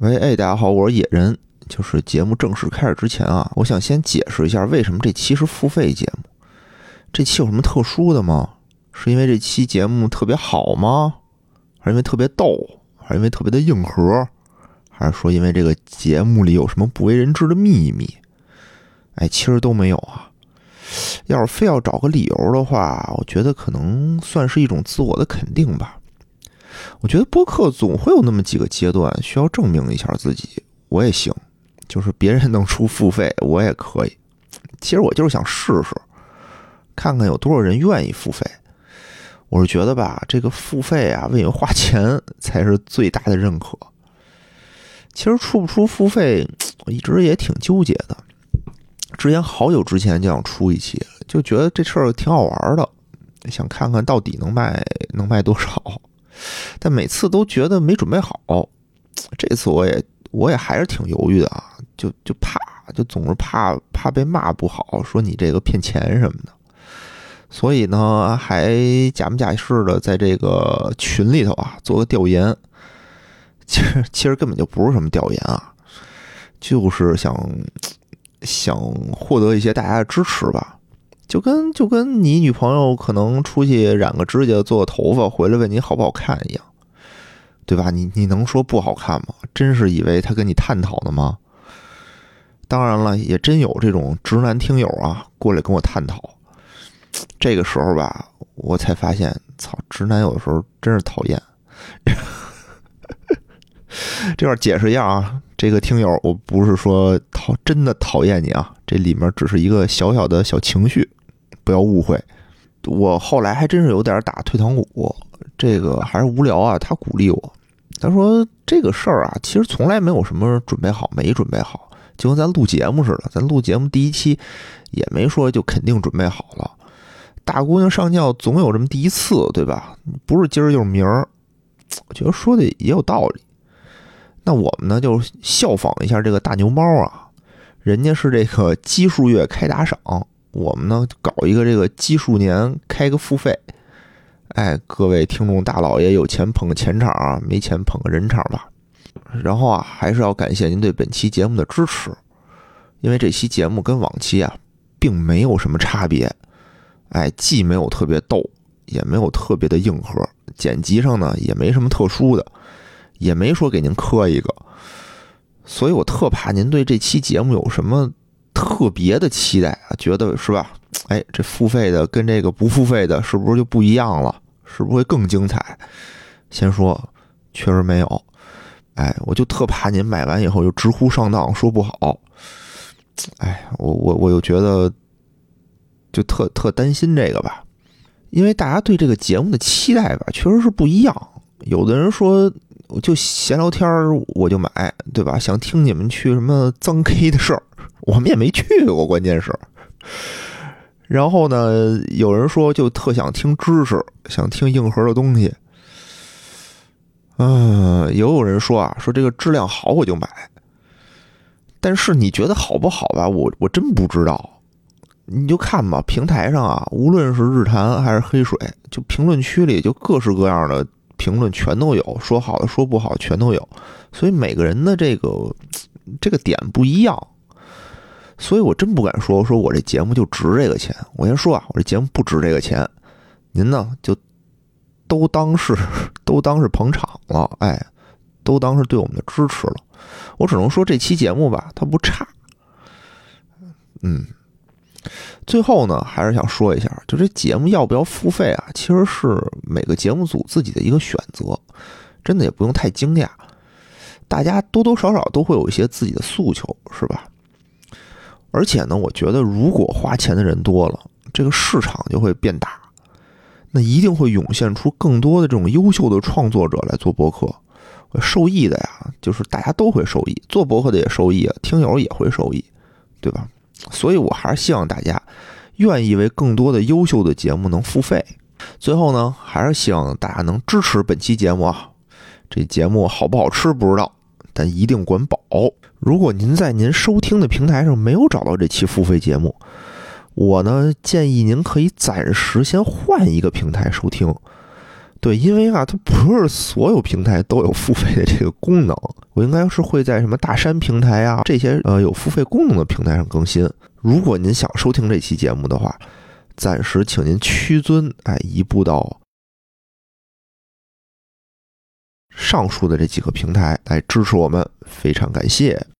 喂，哎，大家好，我是野人。就是节目正式开始之前啊，我想先解释一下为什么这期是付费节目。这期有什么特殊的吗？是因为这期节目特别好吗？还是因为特别逗？还是因为特别的硬核？还是说因为这个节目里有什么不为人知的秘密？哎，其实都没有啊。要是非要找个理由的话，我觉得可能算是一种自我的肯定吧。我觉得播客总会有那么几个阶段需要证明一下自己，我也行。就是别人能出付费，我也可以。其实我就是想试试，看看有多少人愿意付费。我是觉得吧，这个付费啊，为你花钱才是最大的认可。其实出不出付费，我一直也挺纠结的。之前好久之前就想出一期，就觉得这事儿挺好玩的，想看看到底能卖能卖多少。但每次都觉得没准备好。这次我也我也还是挺犹豫的啊。就就怕，就总是怕怕被骂不好，说你这个骗钱什么的，所以呢，还假模假式的在这个群里头啊做个调研。其实其实根本就不是什么调研啊，就是想想获得一些大家的支持吧。就跟就跟你女朋友可能出去染个指甲、做个头发，回来问你好不好看一样，对吧？你你能说不好看吗？真是以为他跟你探讨呢吗？当然了，也真有这种直男听友啊，过来跟我探讨。这个时候吧，我才发现，操，直男有的时候真是讨厌。这块解释一下啊，这个听友，我不是说讨真的讨厌你啊，这里面只是一个小小的小情绪，不要误会。我后来还真是有点打退堂鼓，这个还是无聊啊。他鼓励我，他说这个事儿啊，其实从来没有什么准备好没准备好。就跟咱录节目似的，咱录节目第一期也没说就肯定准备好了。大姑娘上轿总有这么第一次，对吧？不是今儿就是明儿。我觉得说的也有道理。那我们呢，就效仿一下这个大牛猫啊，人家是这个奇数月开打赏，我们呢搞一个这个奇数年开个付费。哎，各位听众大老爷，有钱捧个钱场啊，没钱捧个人场吧。然后啊，还是要感谢您对本期节目的支持，因为这期节目跟往期啊，并没有什么差别，哎，既没有特别逗，也没有特别的硬核，剪辑上呢也没什么特殊的，也没说给您磕一个，所以我特怕您对这期节目有什么特别的期待啊，觉得是吧？哎，这付费的跟这个不付费的，是不是就不一样了？是不是会更精彩？先说，确实没有。哎，我就特怕您买完以后又直呼上当，说不好。哎，我我我又觉得，就特特担心这个吧，因为大家对这个节目的期待吧，确实是不一样。有的人说，我就闲聊天儿我就买，对吧？想听你们去什么脏 K 的事儿，我们也没去过，关键是。然后呢，有人说就特想听知识，想听硬核的东西。嗯，也有人说啊，说这个质量好我就买，但是你觉得好不好吧？我我真不知道，你就看吧。平台上啊，无论是日坛还是黑水，就评论区里就各式各样的评论全都有，说好的说不好全都有，所以每个人的这个这个点不一样，所以我真不敢说说我这节目就值这个钱。我先说啊，我这节目不值这个钱，您呢就。都当是都当是捧场了，哎，都当是对我们的支持了。我只能说这期节目吧，它不差。嗯，最后呢，还是想说一下，就这节目要不要付费啊？其实是每个节目组自己的一个选择，真的也不用太惊讶。大家多多少少都会有一些自己的诉求，是吧？而且呢，我觉得如果花钱的人多了，这个市场就会变大。那一定会涌现出更多的这种优秀的创作者来做博客，受益的呀，就是大家都会受益，做博客的也受益，听友也会受益，对吧？所以我还是希望大家愿意为更多的优秀的节目能付费。最后呢，还是希望大家能支持本期节目啊。这节目好不好吃不知道，但一定管饱。如果您在您收听的平台上没有找到这期付费节目，我呢建议您可以暂时先换一个平台收听，对，因为啊，它不是所有平台都有付费的这个功能，我应该是会在什么大山平台啊这些呃有付费功能的平台上更新。如果您想收听这期节目的话，暂时请您屈尊哎移步到上述的这几个平台来支持我们，非常感谢。